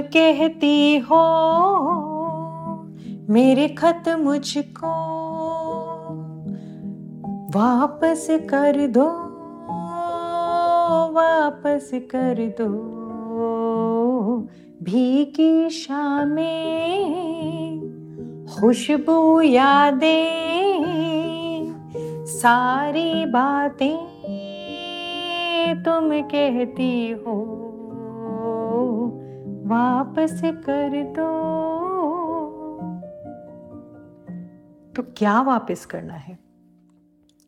कहती हो, मेरे खत मुझको वापस कर दो, वापस कर दो। भीगी शामें खुशबू यादें, सारी बातें तुम कहती हो। वापस कर दो। तो क्या वापस करना है?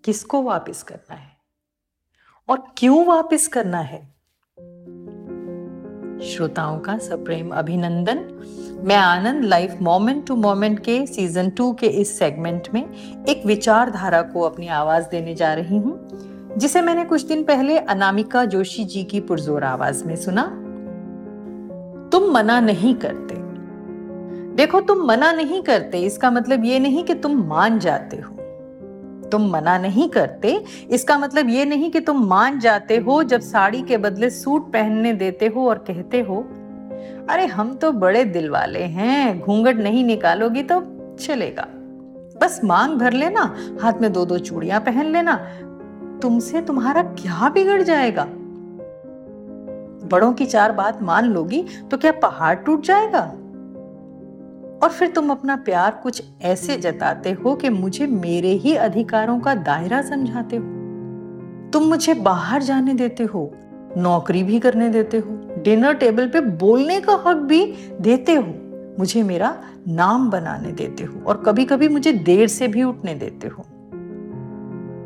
किसको वापस करना है? और क्यों वापस करना है? श्रोताओं का सप्रेम अभिनंदन। मैं Anand life moment to moment के सीज़न टू के इस सेगमेंट में एक विचारधारा को अपनी आवाज़ देने जा रही हूँ, जिसे मैंने कुछ दिन पहले अनामिका जोशी जी की पुरजोर आवाज़ में सुना। मना नहीं करते। देखो, तुम मना नहीं करते, इसका मतलब ये नहीं कि तुम मान जाते हो। तुम मना नहीं करते, इसका मतलब ये नहीं कि तुम मान जाते हो जब साड़ी के बदले सूट पहनने देते हो और कहते हो, अरे, हम तो बड़े दिल वाले हैं, घूंघट नहीं निकालोगी तो चलेगा। बस मांग भर लेना, हाथ में दो दो चूड़ियाँ पहन लेना। तुमसे तुम्हारा क्या बिगड़ जाएगा? बड़ों की चार बात मान लोगी तो क्या पहाड़ टूट जाएगा? और फिर तुम अपना प्यार कुछ ऐसे जताते हो कि मुझे मेरे ही अधिकारों का दायरा समझाते हो। तुम मुझे बाहर जाने देते हो, नौकरी भी करने देते हो, डिनर टेबल पे बोलने का हक भी देते हो, मुझे मेरा नाम बनाने देते हो और कभी कभी मुझे देर से भी उठने देते हो।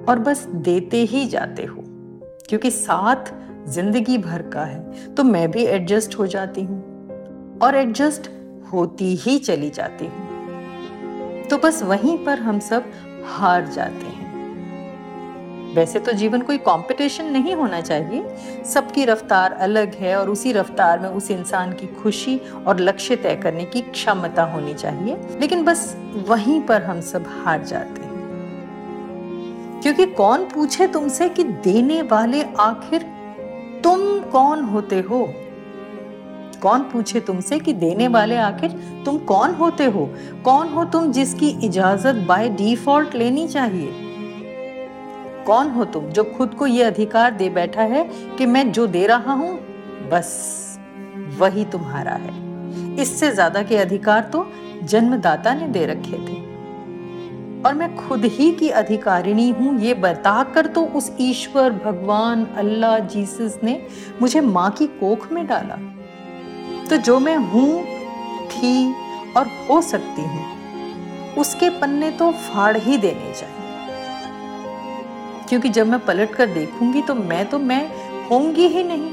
और बस देते ही जाते हो, क्योंकि साथ ज़िंदगी भर का है तो मैं भी एडजस्ट हो जाती हूँ। और एडजस्ट होती ही चली जाती हूँ। तो बस वहीं पर हम सब हार जाते हैं। वैसे तो जीवन कोई कंपटीशन नहीं होना चाहिए। सबकी रफ्तार अलग है और उसी रफ्तार में उस इंसान की खुशी और लक्ष्य तय करने की क्षमता होनी चाहिए। लेकिन बस वहीं पर हम सब हार जाते हैं। क्योंकि कौन पूछे तुमसे कि देने वाले आखिर तुम कौन होते हो? कौन पूछे तुमसे कि देने वाले आखिर तुम कौन होते हो? कौन हो तुम जिसकी इजाज़त बाय डिफ़ॉल्ट लेनी चाहिए? कौन हो तुम जो खुद को यह अधिकार दे बैठा है कि मैं जो दे रहा हूँ, बस वही तुम्हारा है। इससे ज़्यादा के अधिकार तो जन्मदाता ने दे रखे थे। और मैं खुद ही की अधिकारिणी हूँ, ये बताकर तो उस ईश्वर, भगवान, अल्लाह, जीसस ने मुझे माँ की कोख में डाला। तो जो मैं हूँ, थी और हो सकती हूँ, उसके पन्ने तो फाड़ ही देने चाहिए क्योंकि जब मैं पलट कर देखूँगी तो मैं तो मैं होंगी ही नहीं।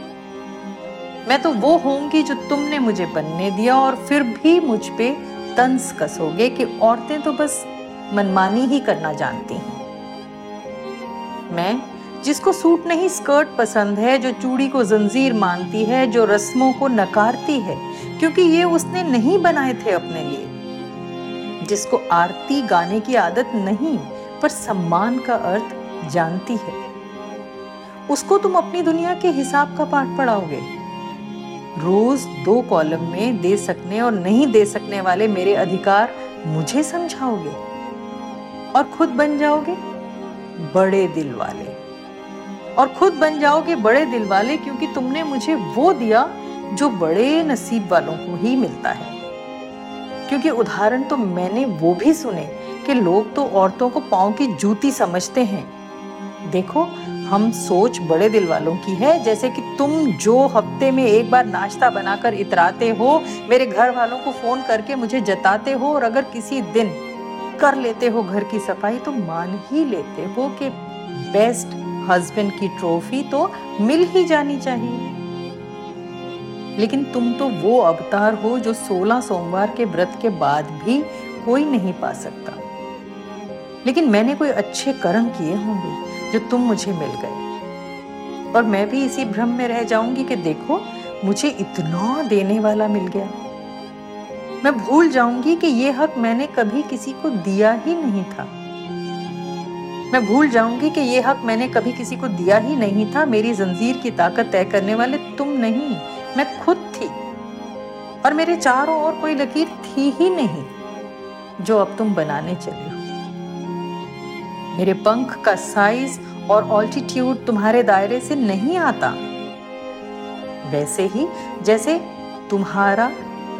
मैं तो वो होंगी जो तुमने मुझे बनने दिया और फिर भी मुझ पे तंस कसोगे कि औरतें तो बस मनमानी ही करना जानती हैं। मैं, जिसको सूट नहीं, स्कर्ट पसंद है, जो चूड़ी को जंजीर मानती है, जो रस्मों को नकारती है, क्योंकि ये उसने नहीं बनाए थे अपने लिए। जिसको आरती गाने की आदत नहीं, पर सम्मान का अर्थ जानती है। उसको तुम अपनी दुनिया के हिसाब का पाठ पढ़ाओगे। रोज दो कॉलम में दे सकने और नहीं दे सकने वाले मेरे अधिकार मुझे समझाओगे। और खुद बन जाओगे? बड़े दिल वाले। और खुद बन जाओगे बड़े दिल वाले क्योंकि तुमने मुझे वो दिया जो बड़े नसीब वालों को ही मिलता है। क्योंकि उदाहरण तो मैंने वो भी सुने कि लोग तो औरतों को पाँव की जूती समझते हैं। देखो, हम सोच बड़े दिल वालों की है, जैसे कि तुम जो हफ़्ते में एक बार नाश्ता बनाकर इतराते हो, मेरे घर वालों को फ़ोन करके मुझे जताते हो और अगर किसी दिन कर लेते हो घर की सफ़ाई तो मान ही लेते हो कि बेस्ट हस्बैंड की ट्रॉफी तो मिल ही जानी चाहिए। लेकिन तुम तो वो अवतार हो जो 16 सोमवार के व्रत के बाद भी कोई नहीं पा सकता। लेकिन मैंने कोई अच्छे कर्म किए होंगे जो तुम मुझे मिल गए। और मैं भी इसी भ्रम में रह जाऊँगी कि देखो, मुझे इतना देने वाला मिल गया। मैं भूल जाऊँगी कि ये हक मैंने कभी किसी को दिया ही नहीं था। मैं भूल जाऊँगी कि ये हक मैंने कभी किसी को दिया ही नहीं था। मेरी जंजीर की ताकत तय करने वाले तुम नहीं, मैं खुद थी। और मेरे चारों ओर कोई लकीर थी ही नहीं, जो अब तुम बनाने चले हो। मेरे पंख का साइज़ और ऑल्टीट्यूड तुम्हारे दायरे से नहीं आता। वैसे ही, जैसे तुम्हारा,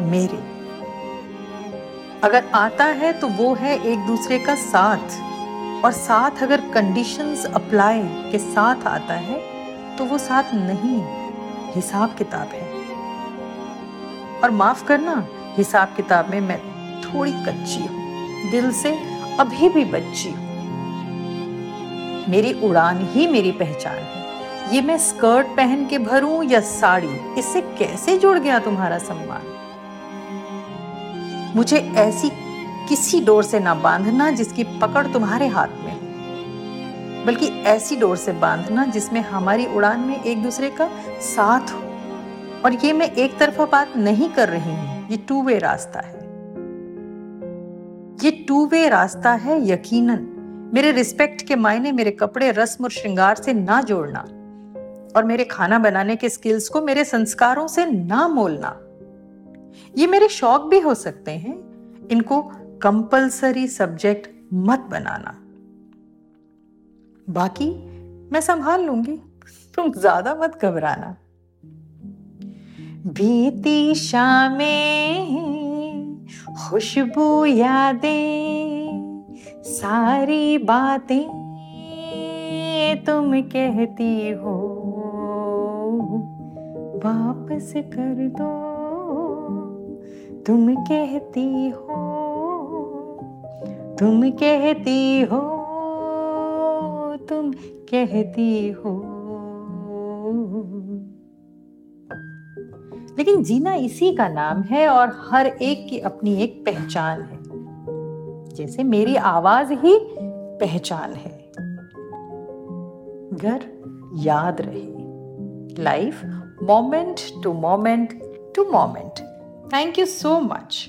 मेरे। अगर आता है तो वो है एक दूसरे का साथ। और साथ अगर कंडीशंस अप्लाई के साथ आता है तो वो साथ नहीं, हिसाब किताब है। और माफ़ करना, हिसाब किताब में मैं थोड़ी कच्ची हूँ, दिल से अभी भी बच्ची हूँ। मेरी उड़ान ही मेरी पहचान है। ये मैं स्कर्ट पहन के भरूं या साड़ी, इससे कैसे जुड़ गया तुम्हारा सम्मान? मुझे ऐसी किसी डोर से ना बांधना जिसकी पकड़ तुम्हारे हाथ में बल्कि ऐसी डोर से बांधना जिसमें हमारी उड़ान में एक दूसरे का साथ हो। और ये मैं एक तरफा बात नहीं कर रही हूँ, ये टू वे रास्ता है। ये टू वे रास्ता है यकीनन। मेरे रिस्पेक्ट के मायने मेरे कपड़े, रस्म और श्रृंगार से ना जोड़ना। और मेरे खाना बनाने के स्किल्स को मेरे संस्कारों से ना मोलना। ये मेरे शौक भी हो सकते हैं। इनको कंपलसरी सब्जेक्ट मत बनाना। बाकी मैं संभाल लूँगी, तुम ज़्यादा मत घबराना। बीती शामें खुशबू यादें, सारी बातें तुम कहती हो। वापस कर दो। तुम कहती हो, तुम कहती हो, तुम कहती हो। लेकिन जीना इसी का नाम है और हर एक की अपनी एक पहचान है। जैसे मेरी आवाज़ ही पहचान है। घर याद रहे। Life moment to moment to moment thank you so much